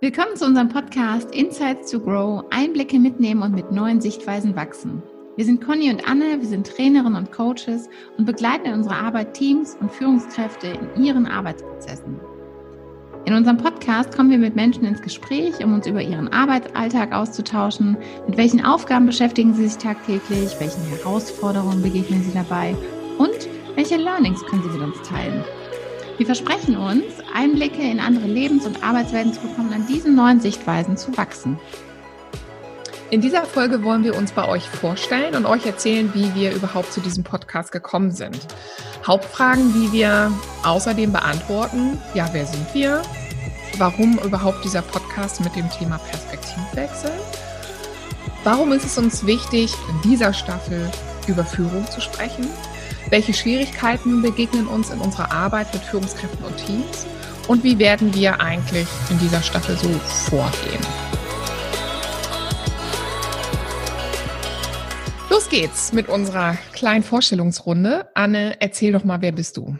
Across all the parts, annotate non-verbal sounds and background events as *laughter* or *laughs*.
Willkommen zu unserem Podcast Insights to Grow, Einblicke mitnehmen und mit neuen Sichtweisen wachsen. Wir sind Conny und Anne, wir sind Trainerinnen und Coaches und begleiten in unserer Arbeit Teams und Führungskräfte in ihren Arbeitsprozessen. In unserem Podcast kommen wir mit Menschen ins Gespräch, um uns über ihren Arbeitsalltag auszutauschen, mit welchen Aufgaben beschäftigen sie sich tagtäglich, welchen Herausforderungen begegnen sie dabei und welche Learnings können sie mit uns teilen. Wir versprechen uns, Einblicke in andere Lebens- und Arbeitswelten zu bekommen, an diesen neuen Sichtweisen zu wachsen. In dieser Folge wollen wir uns bei euch vorstellen und euch erzählen, wie wir überhaupt zu diesem Podcast gekommen sind. Hauptfragen, die wir außerdem beantworten, ja, wer sind wir? Warum überhaupt dieser Podcast mit dem Thema Perspektivwechsel? Warum ist es uns wichtig, in dieser Staffel über Führung zu sprechen? Welche Schwierigkeiten begegnen uns in unserer Arbeit mit Führungskräften und Teams? Und wie werden wir eigentlich in dieser Staffel so vorgehen? Los geht's mit unserer kleinen Vorstellungsrunde. Anne, erzähl doch mal, wer bist du?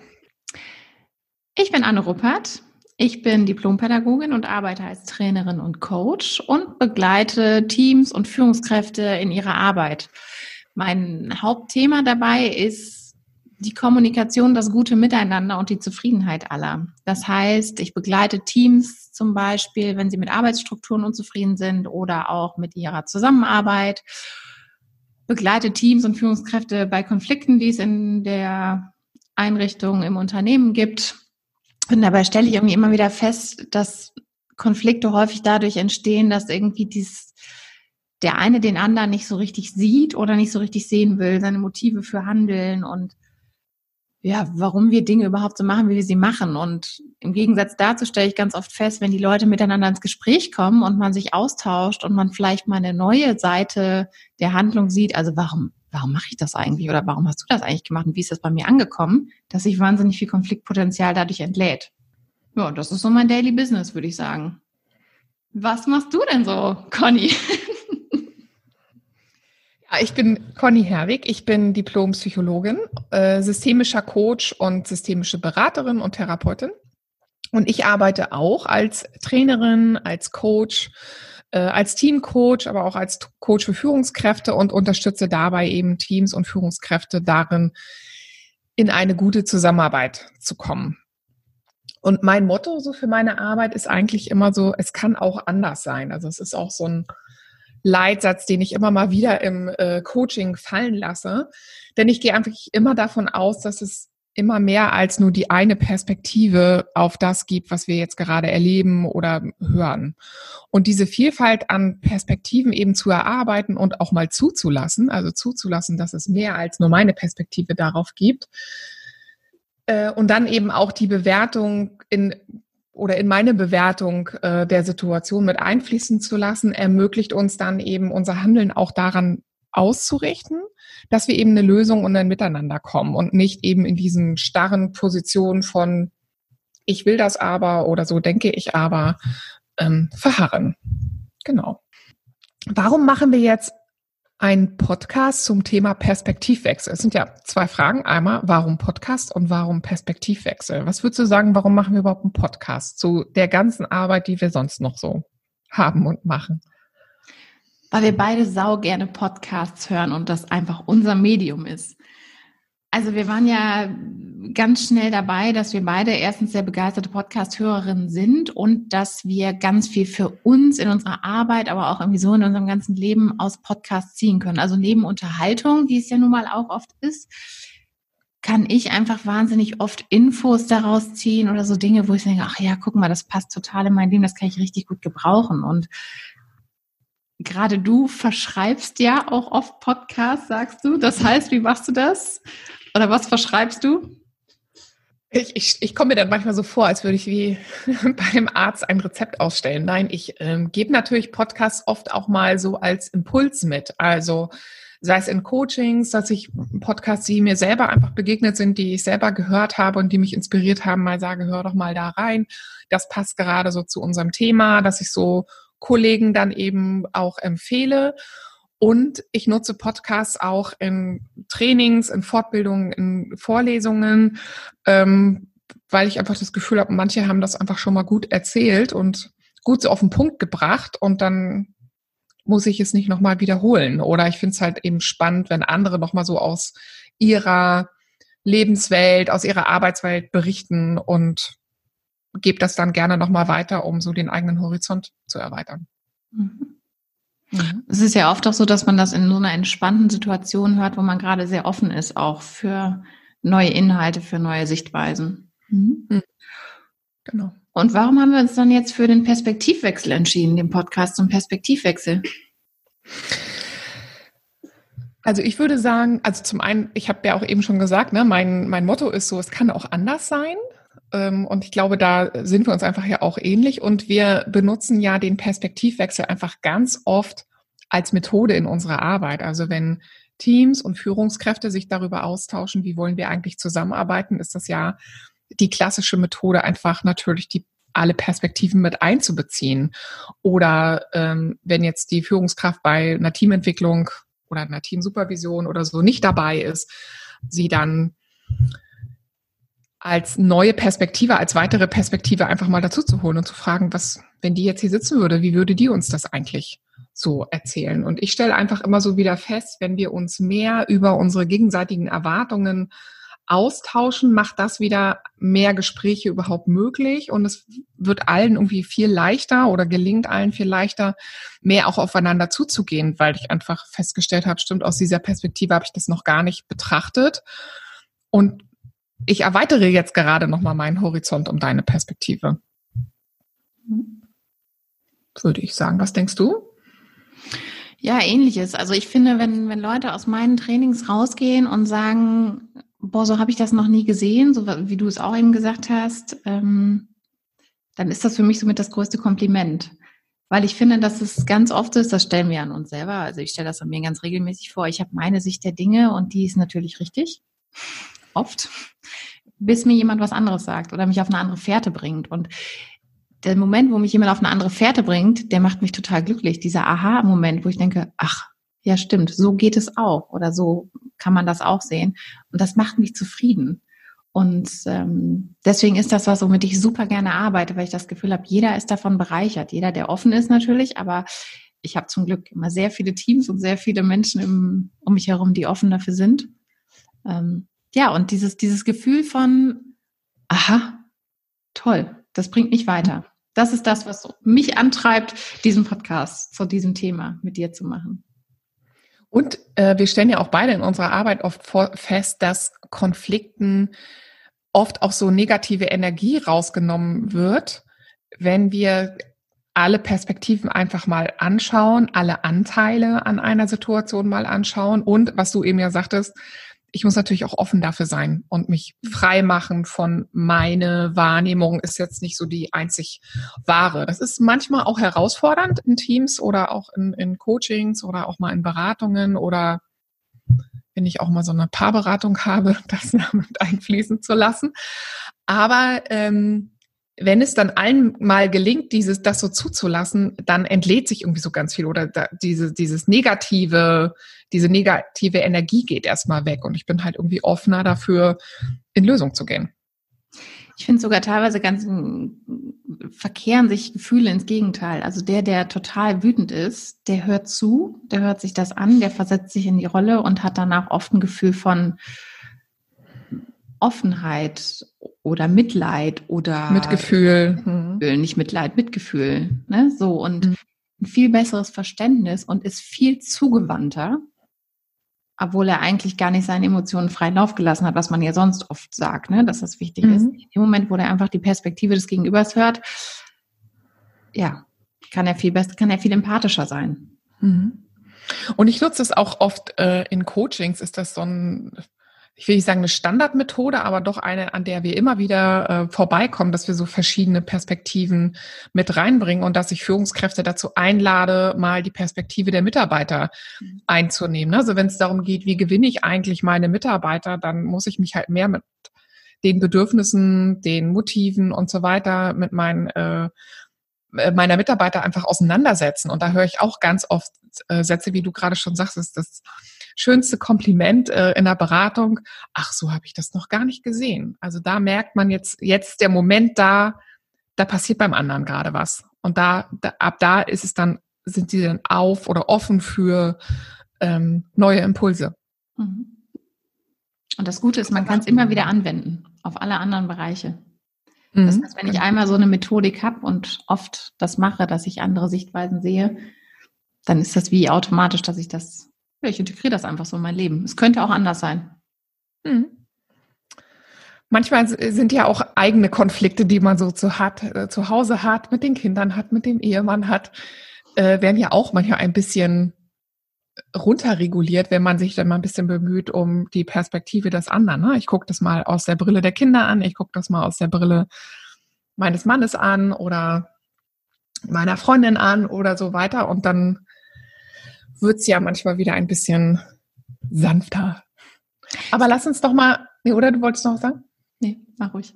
Ich bin Anne Ruppert. Ich bin Diplompädagogin und arbeite als Trainerin und Coach und begleite Teams und Führungskräfte in ihrer Arbeit. Mein Hauptthema dabei ist die Kommunikation, das gute Miteinander und die Zufriedenheit aller. Das heißt, ich begleite Teams zum Beispiel, wenn sie mit Arbeitsstrukturen unzufrieden sind oder auch mit ihrer Zusammenarbeit, begleite Teams und Führungskräfte bei Konflikten, die es in der Einrichtung im Unternehmen gibt. Und dabei stelle ich irgendwie immer wieder fest, dass Konflikte häufig dadurch entstehen, dass irgendwie dies, der eine den anderen nicht so richtig sieht oder nicht so richtig sehen will, seine Motive für Handeln und ja, warum wir Dinge überhaupt so machen, wie wir sie machen. Und im Gegensatz dazu stelle ich ganz oft fest, wenn die Leute miteinander ins Gespräch kommen und man sich austauscht und man vielleicht mal eine neue Seite der Handlung sieht, also warum, warum mache ich das eigentlich oder warum hast du das eigentlich gemacht und wie ist das bei mir angekommen, dass sich wahnsinnig viel Konfliktpotenzial dadurch entlädt. Ja, das ist so mein Daily Business, würde ich sagen. Was machst du denn so, Conny? *laughs* Ich bin Conny Herwig, ich bin Diplompsychologin, äh, systemischer Coach und systemische Beraterin und Therapeutin. Und ich arbeite auch als Trainerin, als Coach, äh, als Teamcoach, aber auch als Coach für Führungskräfte und unterstütze dabei eben Teams und Führungskräfte darin, in eine gute Zusammenarbeit zu kommen. Und mein Motto so für meine Arbeit ist eigentlich immer so, es kann auch anders sein. Also es ist auch so ein Leitsatz, den ich immer mal wieder im äh, Coaching fallen lasse. Denn ich gehe einfach immer davon aus, dass es immer mehr als nur die eine Perspektive auf das gibt, was wir jetzt gerade erleben oder hören. Und diese Vielfalt an Perspektiven eben zu erarbeiten und auch mal zuzulassen, also zuzulassen, dass es mehr als nur meine Perspektive darauf gibt. Äh, und dann eben auch die Bewertung in oder in meine Bewertung äh, der Situation mit einfließen zu lassen, ermöglicht uns dann eben unser Handeln auch daran auszurichten, dass wir eben eine Lösung und ein Miteinander kommen und nicht eben in diesen starren Positionen von ich will das aber oder so denke ich aber ähm, verharren. Genau. Warum machen wir jetzt ein Podcast zum Thema Perspektivwechsel. Es sind ja zwei Fragen. Einmal, warum Podcast und warum Perspektivwechsel? Was würdest du sagen, warum machen wir überhaupt einen Podcast zu der ganzen Arbeit, die wir sonst noch so haben und machen? Weil wir beide sau gerne Podcasts hören und das einfach unser Medium ist. Also wir waren ja ganz schnell dabei, dass wir beide erstens sehr begeisterte Podcast-Hörerinnen sind und dass wir ganz viel für uns in unserer Arbeit, aber auch irgendwie so in unserem ganzen Leben aus Podcasts ziehen können. Also neben Unterhaltung, wie es ja nun mal auch oft ist, kann ich einfach wahnsinnig oft Infos daraus ziehen oder so Dinge, wo ich denke, ach ja, guck mal, das passt total in mein Leben, das kann ich richtig gut gebrauchen. Und gerade du verschreibst ja auch oft Podcasts, sagst du. Das heißt, wie machst du das? Oder was verschreibst du? Ich, ich, ich komme mir dann manchmal so vor, als würde ich wie *laughs* bei einem Arzt ein Rezept ausstellen. Nein, ich ähm, gebe natürlich Podcasts oft auch mal so als Impuls mit. Also sei es in Coachings, dass ich Podcasts, die mir selber einfach begegnet sind, die ich selber gehört habe und die mich inspiriert haben, mal sage, hör doch mal da rein. Das passt gerade so zu unserem Thema, dass ich so Kollegen dann eben auch empfehle. Und ich nutze Podcasts auch in Trainings, in Fortbildungen, in Vorlesungen, ähm, weil ich einfach das Gefühl habe, manche haben das einfach schon mal gut erzählt und gut so auf den Punkt gebracht und dann muss ich es nicht nochmal wiederholen. Oder ich finde es halt eben spannend, wenn andere nochmal so aus ihrer Lebenswelt, aus ihrer Arbeitswelt berichten und gebe das dann gerne nochmal weiter, um so den eigenen Horizont zu erweitern. Mhm. Mhm. Es ist ja oft auch so, dass man das in so einer entspannten Situation hört, wo man gerade sehr offen ist, auch für neue Inhalte, für neue Sichtweisen. Mhm. mhm. Genau. Und warum haben wir uns dann jetzt für den Perspektivwechsel entschieden, den Podcast zum Perspektivwechsel? Also ich würde sagen, also zum einen, ich habe ja auch eben schon gesagt, ne, mein, mein Motto ist so, es kann auch anders sein. Ähm, und ich glaube, da sind wir uns einfach ja auch ähnlich. Und wir benutzen ja den Perspektivwechsel einfach ganz oft als Methode in unserer Arbeit. Also wenn Teams und Führungskräfte sich darüber austauschen, wie wollen wir eigentlich zusammenarbeiten, ist das ja die klassische Methode, einfach natürlich die alle Perspektiven mit einzubeziehen. Oder ähm, wenn jetzt die Führungskraft bei einer Teamentwicklung oder einer Teamsupervision oder so nicht dabei ist, sie dann als neue Perspektive, als weitere Perspektive einfach mal dazu zu holen und zu fragen, was, wenn die jetzt hier sitzen würde, wie würde die uns das eigentlich so erzählen? Und ich stelle einfach immer so wieder fest, wenn wir uns mehr über unsere gegenseitigen Erwartungen austauschen, macht das wieder mehr Gespräche überhaupt möglich und es wird allen irgendwie viel leichter oder gelingt allen viel leichter, mehr auch aufeinander zuzugehen, weil ich einfach festgestellt habe, stimmt, aus dieser Perspektive habe ich das noch gar nicht betrachtet. Und ich erweitere jetzt gerade nochmal meinen Horizont um deine Perspektive. Würde ich sagen. Was denkst du? Ja, ähnliches. Also ich finde, wenn, wenn Leute aus meinen Trainings rausgehen und sagen, boah, so habe ich das noch nie gesehen, so wie du es auch eben gesagt hast, ähm, dann ist das für mich somit das größte Kompliment. Weil ich finde, dass es ganz oft ist, das stellen wir an uns selber, also ich stelle das an mir ganz regelmäßig vor, ich habe meine Sicht der Dinge und die ist natürlich richtig, oft, bis mir jemand was anderes sagt oder mich auf eine andere Fährte bringt. Und der Moment, wo mich jemand auf eine andere Fährte bringt, der macht mich total glücklich. Dieser Aha-Moment, wo ich denke, ach, ja stimmt, so geht es auch oder so kann man das auch sehen. Und das macht mich zufrieden. Und ähm, deswegen ist das was, womit ich super gerne arbeite, weil ich das Gefühl habe, jeder ist davon bereichert. Jeder, der offen ist natürlich, aber ich habe zum Glück immer sehr viele Teams und sehr viele Menschen im, um mich herum, die offen dafür sind. Ähm, ja, und dieses, dieses Gefühl von, aha, toll, das bringt mich weiter. Das ist das, was mich antreibt, diesen Podcast zu diesem Thema mit dir zu machen. Und äh, wir stellen ja auch beide in unserer Arbeit oft vor, fest, dass Konflikten oft auch so negative Energie rausgenommen wird, wenn wir alle Perspektiven einfach mal anschauen, alle Anteile an einer Situation mal anschauen und was du eben ja sagtest, ich muss natürlich auch offen dafür sein und mich frei machen von meine Wahrnehmung ist jetzt nicht so die einzig wahre. Das ist manchmal auch herausfordernd in Teams oder auch in, in Coachings oder auch mal in Beratungen oder wenn ich auch mal so eine Paarberatung habe, *laughs* das damit einfließen zu lassen. Aber ähm, wenn es dann allen mal gelingt, dieses, das so zuzulassen, dann entlädt sich irgendwie so ganz viel oder da, diese, dieses negative, diese negative Energie geht erstmal weg und ich bin halt irgendwie offener dafür, in Lösung zu gehen. Ich finde sogar teilweise ganz verkehren sich Gefühle ins Gegenteil. Also der, der total wütend ist, der hört zu, der hört sich das an, der versetzt sich in die Rolle und hat danach oft ein Gefühl von Offenheit oder Mitleid oder Mitgefühl. Hm. Nicht Mitleid, Mitgefühl. Ne? So und mhm. ein viel besseres Verständnis und ist viel zugewandter, obwohl er eigentlich gar nicht seine Emotionen freien Lauf gelassen hat, was man ja sonst oft sagt, ne? dass das wichtig mhm. ist. In dem Moment, wo er einfach die Perspektive des Gegenübers hört, ja, kann er viel besser, kann er viel empathischer sein. Mhm. Und ich nutze es auch oft äh, in Coachings, ist das so ein ich will nicht sagen eine Standardmethode, aber doch eine, an der wir immer wieder äh, vorbeikommen, dass wir so verschiedene Perspektiven mit reinbringen und dass ich Führungskräfte dazu einlade, mal die Perspektive der Mitarbeiter mhm. einzunehmen. Also wenn es darum geht, wie gewinne ich eigentlich meine Mitarbeiter, dann muss ich mich halt mehr mit den Bedürfnissen, den Motiven und so weiter mit meinen äh, äh meiner Mitarbeiter einfach auseinandersetzen. Und da höre ich auch ganz oft äh, Sätze, wie du gerade schon sagst, ist das schönste Kompliment äh, in der Beratung. Ach, so habe ich das noch gar nicht gesehen. Also da merkt man jetzt, jetzt der Moment da, da passiert beim anderen gerade was. Und da, da ab da ist es dann, sind sie dann auf oder offen für ähm, neue Impulse. Mhm. Und das Gute ist, man kann es immer wieder anwenden auf alle anderen Bereiche. Das mhm. heißt, wenn ich einmal so eine Methodik habe und oft das mache, dass ich andere Sichtweisen sehe, dann ist das wie automatisch, dass ich das, ja, ich integriere das einfach so in mein Leben. Es könnte auch anders sein. Mhm. Manchmal sind ja auch eigene Konflikte, die man so zu hat, äh, zu Hause hat, mit den Kindern hat, mit dem Ehemann hat, äh, werden ja auch manchmal ein bisschen runterreguliert, wenn man sich dann mal ein bisschen bemüht um die Perspektive des anderen. Ne? Ich gucke das mal aus der Brille der Kinder an, ich gucke das mal aus der Brille meines Mannes an oder meiner Freundin an oder so weiter. Und dann wird es ja manchmal wieder ein bisschen sanfter. Aber lass uns doch mal, nee, oder du wolltest noch was sagen? Nee, mach ruhig.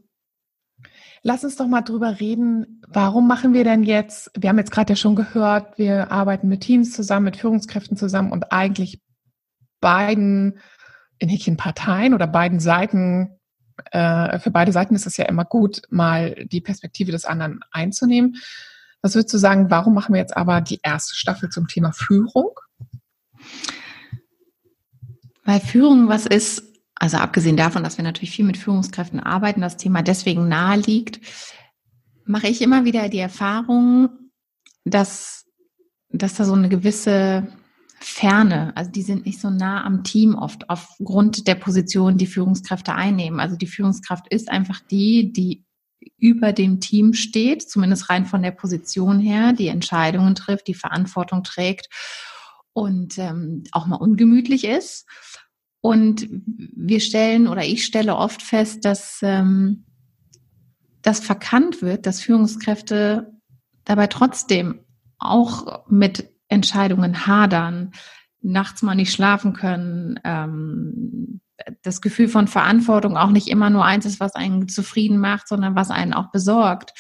Lass uns doch mal drüber reden, warum machen wir denn jetzt, wir haben jetzt gerade ja schon gehört, wir arbeiten mit Teams zusammen, mit Führungskräften zusammen und eigentlich beiden, in Häkchen Parteien oder beiden Seiten, äh, für beide Seiten ist es ja immer gut, mal die Perspektive des anderen einzunehmen. Was würdest du sagen, warum machen wir jetzt aber die erste Staffel zum Thema Führung? Weil Führung was ist, also abgesehen davon, dass wir natürlich viel mit Führungskräften arbeiten, das Thema deswegen nahe liegt, mache ich immer wieder die Erfahrung, dass, dass da so eine gewisse Ferne, also die sind nicht so nah am Team oft aufgrund der Position, die Führungskräfte einnehmen. Also die Führungskraft ist einfach die, die über dem Team steht, zumindest rein von der Position her, die Entscheidungen trifft, die Verantwortung trägt und ähm, auch mal ungemütlich ist. Und wir stellen oder ich stelle oft fest, dass ähm, das verkannt wird, dass Führungskräfte dabei trotzdem auch mit Entscheidungen hadern, nachts mal nicht schlafen können, ähm, das Gefühl von Verantwortung auch nicht immer nur eins ist, was einen zufrieden macht, sondern was einen auch besorgt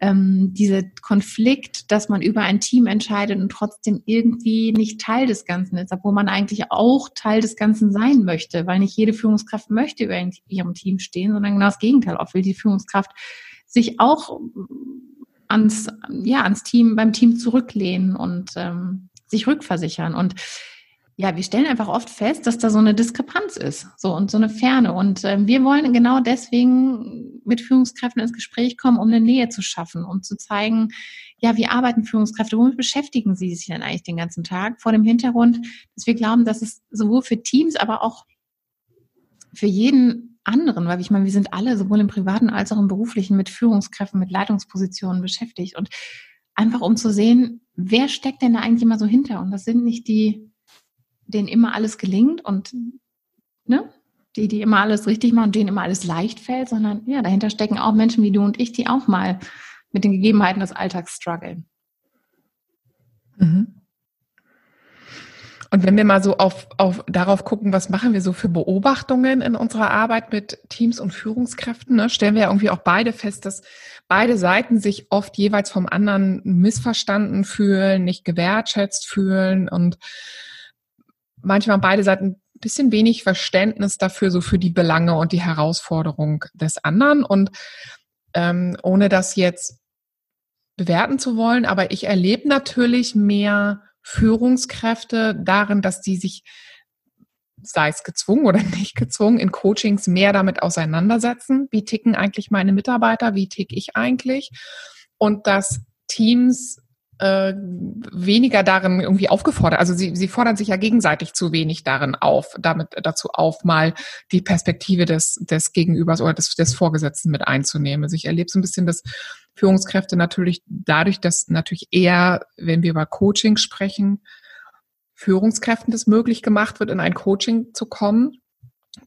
ähm, dieser Konflikt, dass man über ein Team entscheidet und trotzdem irgendwie nicht Teil des Ganzen ist, obwohl man eigentlich auch Teil des Ganzen sein möchte, weil nicht jede Führungskraft möchte über ihrem Team stehen, sondern genau das Gegenteil. Oft will die Führungskraft sich auch ans, ja, ans Team, beim Team zurücklehnen und ähm, sich rückversichern. Und ja, wir stellen einfach oft fest, dass da so eine Diskrepanz ist, so und so eine Ferne. Und äh, wir wollen genau deswegen mit Führungskräften ins Gespräch kommen, um eine Nähe zu schaffen, um zu zeigen, ja, wie arbeiten Führungskräfte, womit beschäftigen sie sich denn eigentlich den ganzen Tag? Vor dem Hintergrund, dass wir glauben, dass es sowohl für Teams, aber auch für jeden anderen, weil ich meine, wir sind alle sowohl im privaten als auch im beruflichen mit Führungskräften, mit Leitungspositionen beschäftigt und einfach um zu sehen, wer steckt denn da eigentlich immer so hinter? Und das sind nicht die denen immer alles gelingt und ne, die, die immer alles richtig machen und denen immer alles leicht fällt, sondern ja, dahinter stecken auch Menschen wie du und ich, die auch mal mit den Gegebenheiten des Alltags strugglen. Mhm. Und wenn wir mal so auf, auf darauf gucken, was machen wir so für Beobachtungen in unserer Arbeit mit Teams und Führungskräften, ne, stellen wir ja irgendwie auch beide fest, dass beide Seiten sich oft jeweils vom anderen missverstanden fühlen, nicht gewertschätzt fühlen und manchmal beide Seiten ein bisschen wenig Verständnis dafür, so für die Belange und die Herausforderung des anderen. Und ähm, ohne das jetzt bewerten zu wollen, aber ich erlebe natürlich mehr Führungskräfte darin, dass die sich, sei es gezwungen oder *laughs* nicht gezwungen, in Coachings mehr damit auseinandersetzen. Wie ticken eigentlich meine Mitarbeiter? Wie tick ich eigentlich? Und dass Teams äh, weniger darin irgendwie aufgefordert. Also sie, sie fordern sich ja gegenseitig zu wenig darin auf, damit dazu auf, mal die Perspektive des, des Gegenübers oder des, des Vorgesetzten mit einzunehmen. Also ich erlebe so ein bisschen, dass Führungskräfte natürlich dadurch, dass natürlich eher, wenn wir über Coaching sprechen, Führungskräften das möglich gemacht wird, in ein Coaching zu kommen,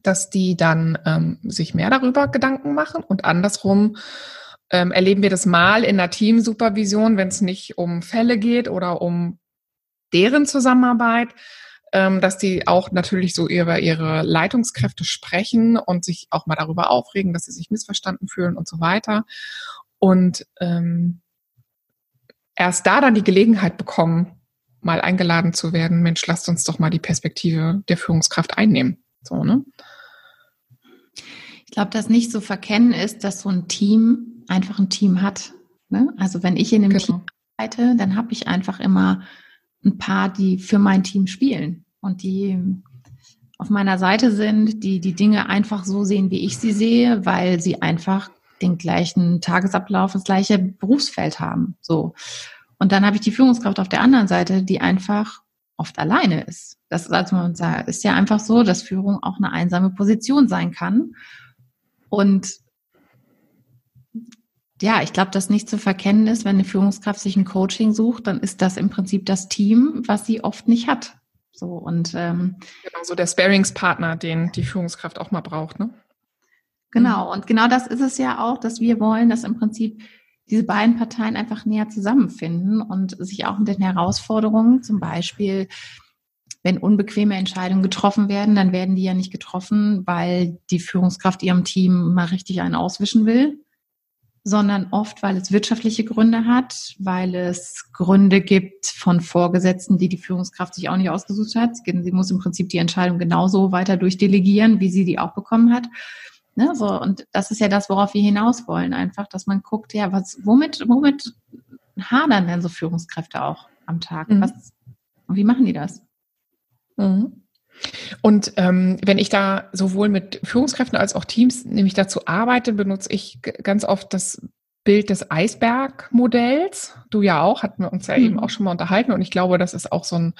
dass die dann ähm, sich mehr darüber Gedanken machen und andersrum ähm, erleben wir das mal in der Teamsupervision, wenn es nicht um Fälle geht oder um deren Zusammenarbeit, ähm, dass die auch natürlich so über ihre Leitungskräfte sprechen und sich auch mal darüber aufregen, dass sie sich missverstanden fühlen und so weiter. Und ähm, erst da dann die Gelegenheit bekommen, mal eingeladen zu werden, Mensch, lasst uns doch mal die Perspektive der Führungskraft einnehmen. So, ne? Ich glaube, dass nicht so verkennen ist, dass so ein Team einfach ein Team hat. Ne? Also wenn ich in einem genau. Team Seite, dann habe ich einfach immer ein paar, die für mein Team spielen und die auf meiner Seite sind, die die Dinge einfach so sehen, wie ich sie sehe, weil sie einfach den gleichen Tagesablauf, das gleiche Berufsfeld haben. So. Und dann habe ich die Führungskraft auf der anderen Seite, die einfach oft alleine ist. Das ist, also man sagt, ist ja einfach so, dass Führung auch eine einsame Position sein kann. Und ja, ich glaube, dass nicht zu verkennen ist, wenn eine Führungskraft sich ein Coaching sucht, dann ist das im Prinzip das Team, was sie oft nicht hat. So und ähm, genau so der Sparingspartner, den die Führungskraft auch mal braucht, ne? Genau und genau das ist es ja auch, dass wir wollen, dass im Prinzip diese beiden Parteien einfach näher zusammenfinden und sich auch mit den Herausforderungen, zum Beispiel, wenn unbequeme Entscheidungen getroffen werden, dann werden die ja nicht getroffen, weil die Führungskraft ihrem Team mal richtig einen auswischen will, sondern oft, weil es wirtschaftliche Gründe hat, weil es Gründe gibt von Vorgesetzten, die die Führungskraft sich auch nicht ausgesucht hat. Sie muss im Prinzip die Entscheidung genauso weiter durchdelegieren, wie sie die auch bekommen hat. Ne, so, und das ist ja das, worauf wir hinaus wollen, einfach, dass man guckt, ja, was, womit, womit hadern denn so Führungskräfte auch am Tag? Mhm. Was, und wie machen die das? Mhm. Und ähm, wenn ich da sowohl mit Führungskräften als auch Teams nämlich dazu arbeite, benutze ich ganz oft das Bild des Eisbergmodells. Du ja auch, hatten wir uns ja mhm. eben auch schon mal unterhalten. Und ich glaube, das ist auch so ein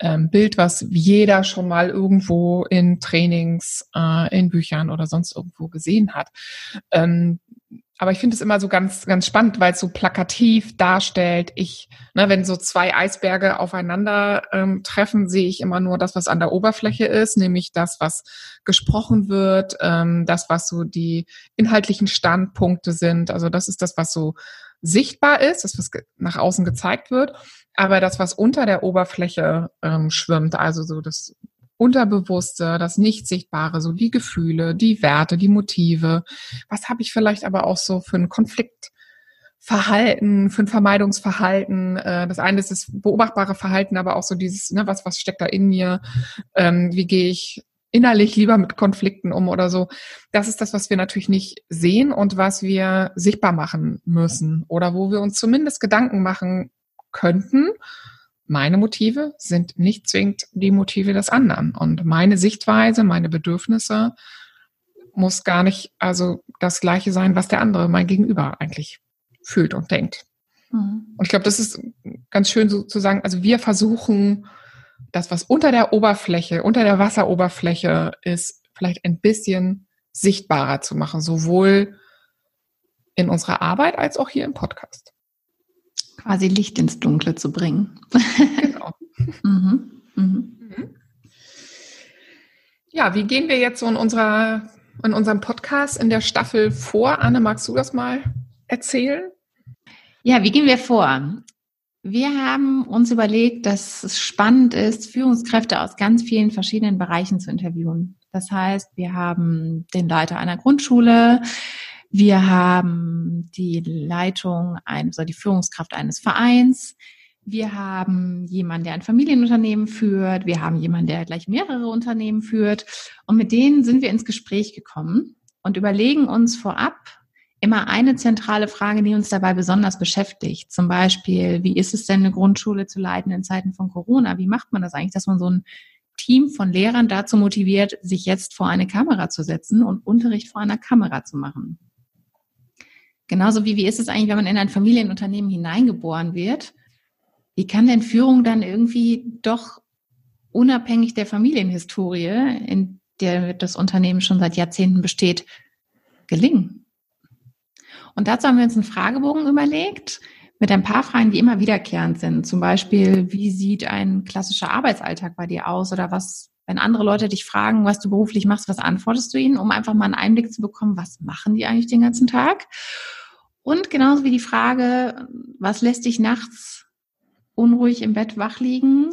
ähm, Bild, was jeder schon mal irgendwo in Trainings, äh, in Büchern oder sonst irgendwo gesehen hat. Ähm, aber ich finde es immer so ganz, ganz spannend, weil es so plakativ darstellt. Ich, ne, wenn so zwei Eisberge aufeinander ähm, treffen, sehe ich immer nur das, was an der Oberfläche ist, nämlich das, was gesprochen wird, ähm, das, was so die inhaltlichen Standpunkte sind. Also das ist das, was so sichtbar ist, das, was nach außen gezeigt wird. Aber das, was unter der Oberfläche ähm, schwimmt, also so das Unterbewusste, das Nicht-Sichtbare, so die Gefühle, die Werte, die Motive. Was habe ich vielleicht aber auch so für ein Konfliktverhalten, für ein Vermeidungsverhalten? Äh, das eine ist das beobachtbare Verhalten, aber auch so dieses, ne, was, was steckt da in mir? Ähm, wie gehe ich innerlich lieber mit Konflikten um oder so. Das ist das, was wir natürlich nicht sehen und was wir sichtbar machen müssen oder wo wir uns zumindest Gedanken machen könnten, meine Motive sind nicht zwingend die Motive des anderen. Und meine Sichtweise, meine Bedürfnisse muss gar nicht also das gleiche sein, was der andere, mein Gegenüber eigentlich fühlt und denkt. Mhm. Und ich glaube, das ist ganz schön so zu sagen, also wir versuchen, das, was unter der Oberfläche, unter der Wasseroberfläche ist, vielleicht ein bisschen sichtbarer zu machen, sowohl in unserer Arbeit als auch hier im Podcast quasi Licht ins Dunkle zu bringen. Genau. *laughs* mhm. Mhm. mhm. Ja, wie gehen wir jetzt so in unserer in unserem Podcast in der Staffel vor? Anne, magst du das mal erzählen? Ja, wie gehen wir vor? Wir haben uns überlegt, dass es spannend ist, Führungskräfte aus ganz vielen verschiedenen Bereichen zu interviewen. Das heißt, wir haben den Leiter einer Grundschule, wir haben die Leitung, also die Führungskraft eines Vereins. Wir haben jemanden, der ein Familienunternehmen führt. Wir haben jemanden, der gleich mehrere Unternehmen führt. Und mit denen sind wir ins Gespräch gekommen und überlegen uns vorab immer eine zentrale Frage, die uns dabei besonders beschäftigt. Zum Beispiel, wie ist es denn, eine Grundschule zu leiten in Zeiten von Corona? Wie macht man das eigentlich, dass man so ein Team von Lehrern dazu motiviert, sich jetzt vor eine Kamera zu setzen und Unterricht vor einer Kamera zu machen? Genauso wie wie ist es eigentlich, wenn man in ein Familienunternehmen hineingeboren wird? Wie kann denn Führung dann irgendwie doch unabhängig der Familienhistorie, in der das Unternehmen schon seit Jahrzehnten besteht, gelingen? Und dazu haben wir uns einen Fragebogen überlegt mit ein paar Fragen, die immer wiederkehrend sind. Zum Beispiel, wie sieht ein klassischer Arbeitsalltag bei dir aus oder was, wenn andere Leute dich fragen, was du beruflich machst, was antwortest du ihnen, um einfach mal einen Einblick zu bekommen, was machen die eigentlich den ganzen Tag? Und genauso wie die Frage, was lässt dich nachts unruhig im Bett wach liegen?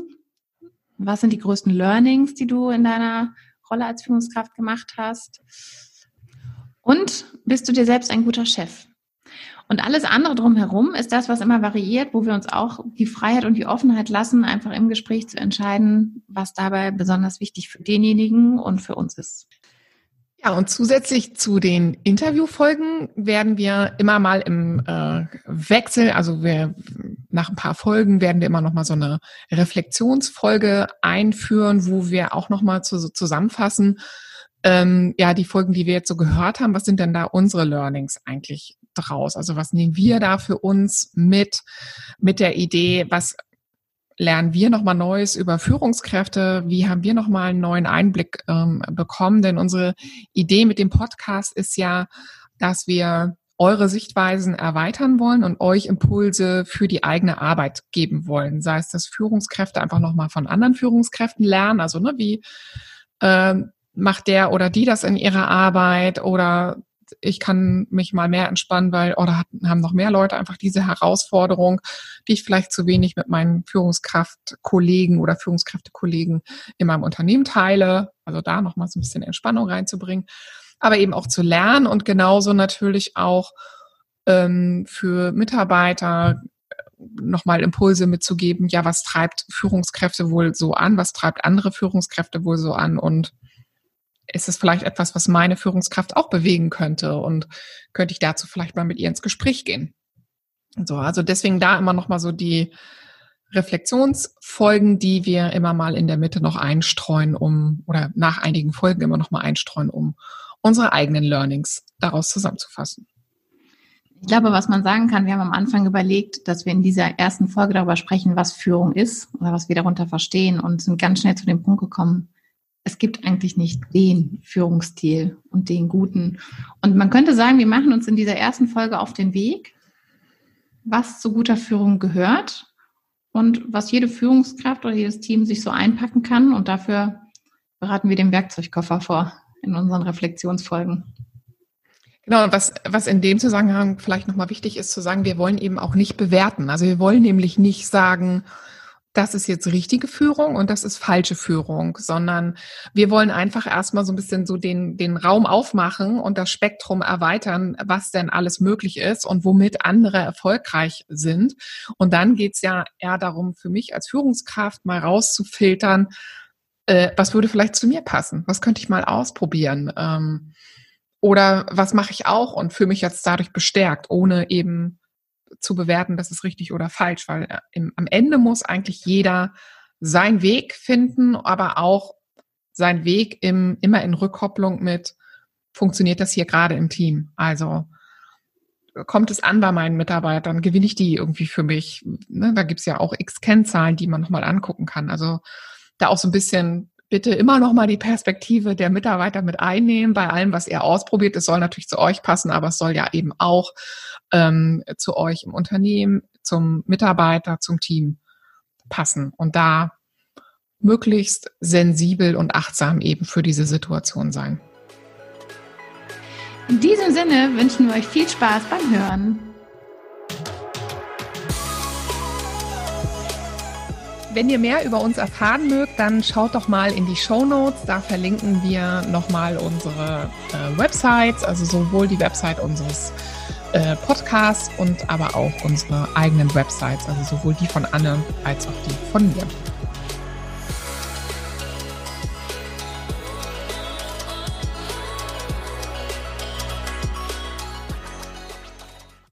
Was sind die größten Learnings, die du in deiner Rolle als Führungskraft gemacht hast? Und bist du dir selbst ein guter Chef? Und alles andere drumherum ist das, was immer variiert, wo wir uns auch die Freiheit und die Offenheit lassen, einfach im Gespräch zu entscheiden, was dabei besonders wichtig für denjenigen und für uns ist. Ja, und zusätzlich zu den Interviewfolgen werden wir immer mal im äh, Wechsel, also wir nach ein paar Folgen werden wir immer noch mal so eine Reflexionsfolge einführen, wo wir auch noch mal zu, zusammenfassen, ähm, ja, die Folgen, die wir jetzt so gehört haben, was sind denn da unsere Learnings eigentlich draus? Also was nehmen wir da für uns mit, mit der Idee, was lernen wir nochmal Neues über Führungskräfte? Wie haben wir nochmal einen neuen Einblick ähm, bekommen? Denn unsere Idee mit dem Podcast ist ja, dass wir eure Sichtweisen erweitern wollen und euch Impulse für die eigene Arbeit geben wollen. Sei es, dass Führungskräfte einfach nochmal von anderen Führungskräften lernen, also ne, wie äh, macht der oder die das in ihrer Arbeit oder ich kann mich mal mehr entspannen, weil oder haben noch mehr Leute einfach diese Herausforderung, die ich vielleicht zu wenig mit meinen Führungskraftkollegen oder Führungskräftekollegen in meinem Unternehmen teile. Also da nochmal so ein bisschen Entspannung reinzubringen. Aber eben auch zu lernen und genauso natürlich auch ähm, für Mitarbeiter äh, nochmal Impulse mitzugeben, ja, was treibt Führungskräfte wohl so an, was treibt andere Führungskräfte wohl so an? Und ist es vielleicht etwas, was meine Führungskraft auch bewegen könnte und könnte ich dazu vielleicht mal mit ihr ins Gespräch gehen. So, also deswegen da immer nochmal so die Reflexionsfolgen, die wir immer mal in der Mitte noch einstreuen, um oder nach einigen Folgen immer noch mal einstreuen, um unsere eigenen Learnings daraus zusammenzufassen. Ich glaube, was man sagen kann, wir haben am Anfang überlegt, dass wir in dieser ersten Folge darüber sprechen, was Führung ist oder was wir darunter verstehen und sind ganz schnell zu dem Punkt gekommen, es gibt eigentlich nicht den Führungsstil und den guten. Und man könnte sagen, wir machen uns in dieser ersten Folge auf den Weg, was zu guter Führung gehört und was jede Führungskraft oder jedes Team sich so einpacken kann. Und dafür bereiten wir den Werkzeugkoffer vor in unseren Reflexionsfolgen. Genau, was, was in dem Zusammenhang vielleicht nochmal wichtig ist zu sagen, wir wollen eben auch nicht bewerten. Also wir wollen nämlich nicht sagen, das ist jetzt richtige Führung und das ist falsche Führung, sondern wir wollen einfach erstmal so ein bisschen so den, den Raum aufmachen und das Spektrum erweitern, was denn alles möglich ist und womit andere erfolgreich sind. Und dann geht's ja eher darum, für mich als Führungskraft mal rauszufiltern, äh, was würde vielleicht zu mir passen? Was könnte ich mal ausprobieren? Ähm, oder was mache ich auch und fühle mich jetzt dadurch bestärkt, ohne eben zu bewerten, das ist richtig oder falsch, weil äh, im, am Ende muss eigentlich jeder seinen Weg finden, aber auch seinen Weg im, immer in Rückkopplung mit, funktioniert das hier gerade im Team? Also kommt es an bei meinen Mitarbeitern, gewinne ich die irgendwie für mich? Ne, da gibt's ja auch x Kennzahlen, die man nochmal angucken kann. Also da auch so ein bisschen bitte immer noch mal die Perspektive der Mitarbeiter mit einnehmen bei allem, was ihr ausprobiert. Es soll natürlich zu euch passen, aber es soll ja eben auch ähm, zu euch im Unternehmen, zum Mitarbeiter, zum Team passen und da möglichst sensibel und achtsam eben für diese Situation sein. In diesem Sinne wünschen wir euch viel Spaß beim Hören. Wenn ihr mehr über uns erfahren mögt, dann schaut doch mal in die Show Notes. Da verlinken wir nochmal unsere äh, Websites, also sowohl die Website unseres äh, Podcasts und aber auch unsere eigenen Websites, also sowohl die von Anne als auch die von mir.